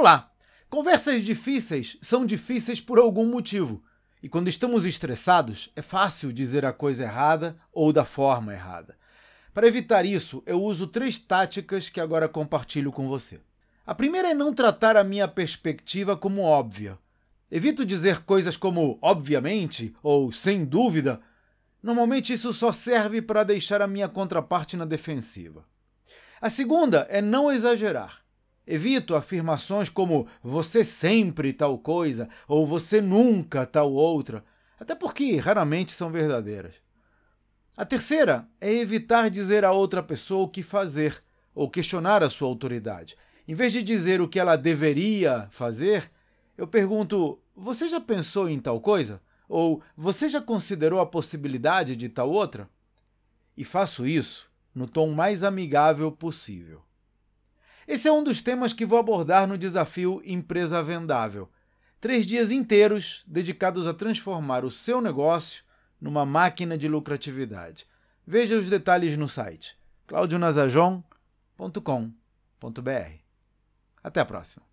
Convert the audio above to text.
Olá! Conversas difíceis são difíceis por algum motivo. E quando estamos estressados, é fácil dizer a coisa errada ou da forma errada. Para evitar isso, eu uso três táticas que agora compartilho com você. A primeira é não tratar a minha perspectiva como óbvia. Evito dizer coisas como obviamente ou sem dúvida. Normalmente isso só serve para deixar a minha contraparte na defensiva. A segunda é não exagerar. Evito afirmações como você sempre tal coisa ou você nunca tal outra, até porque raramente são verdadeiras. A terceira é evitar dizer a outra pessoa o que fazer ou questionar a sua autoridade. Em vez de dizer o que ela deveria fazer, eu pergunto: você já pensou em tal coisa? Ou você já considerou a possibilidade de tal outra? E faço isso no tom mais amigável possível. Esse é um dos temas que vou abordar no desafio Empresa Vendável. Três dias inteiros dedicados a transformar o seu negócio numa máquina de lucratividade. Veja os detalhes no site claudionazajon.com.br. Até a próxima.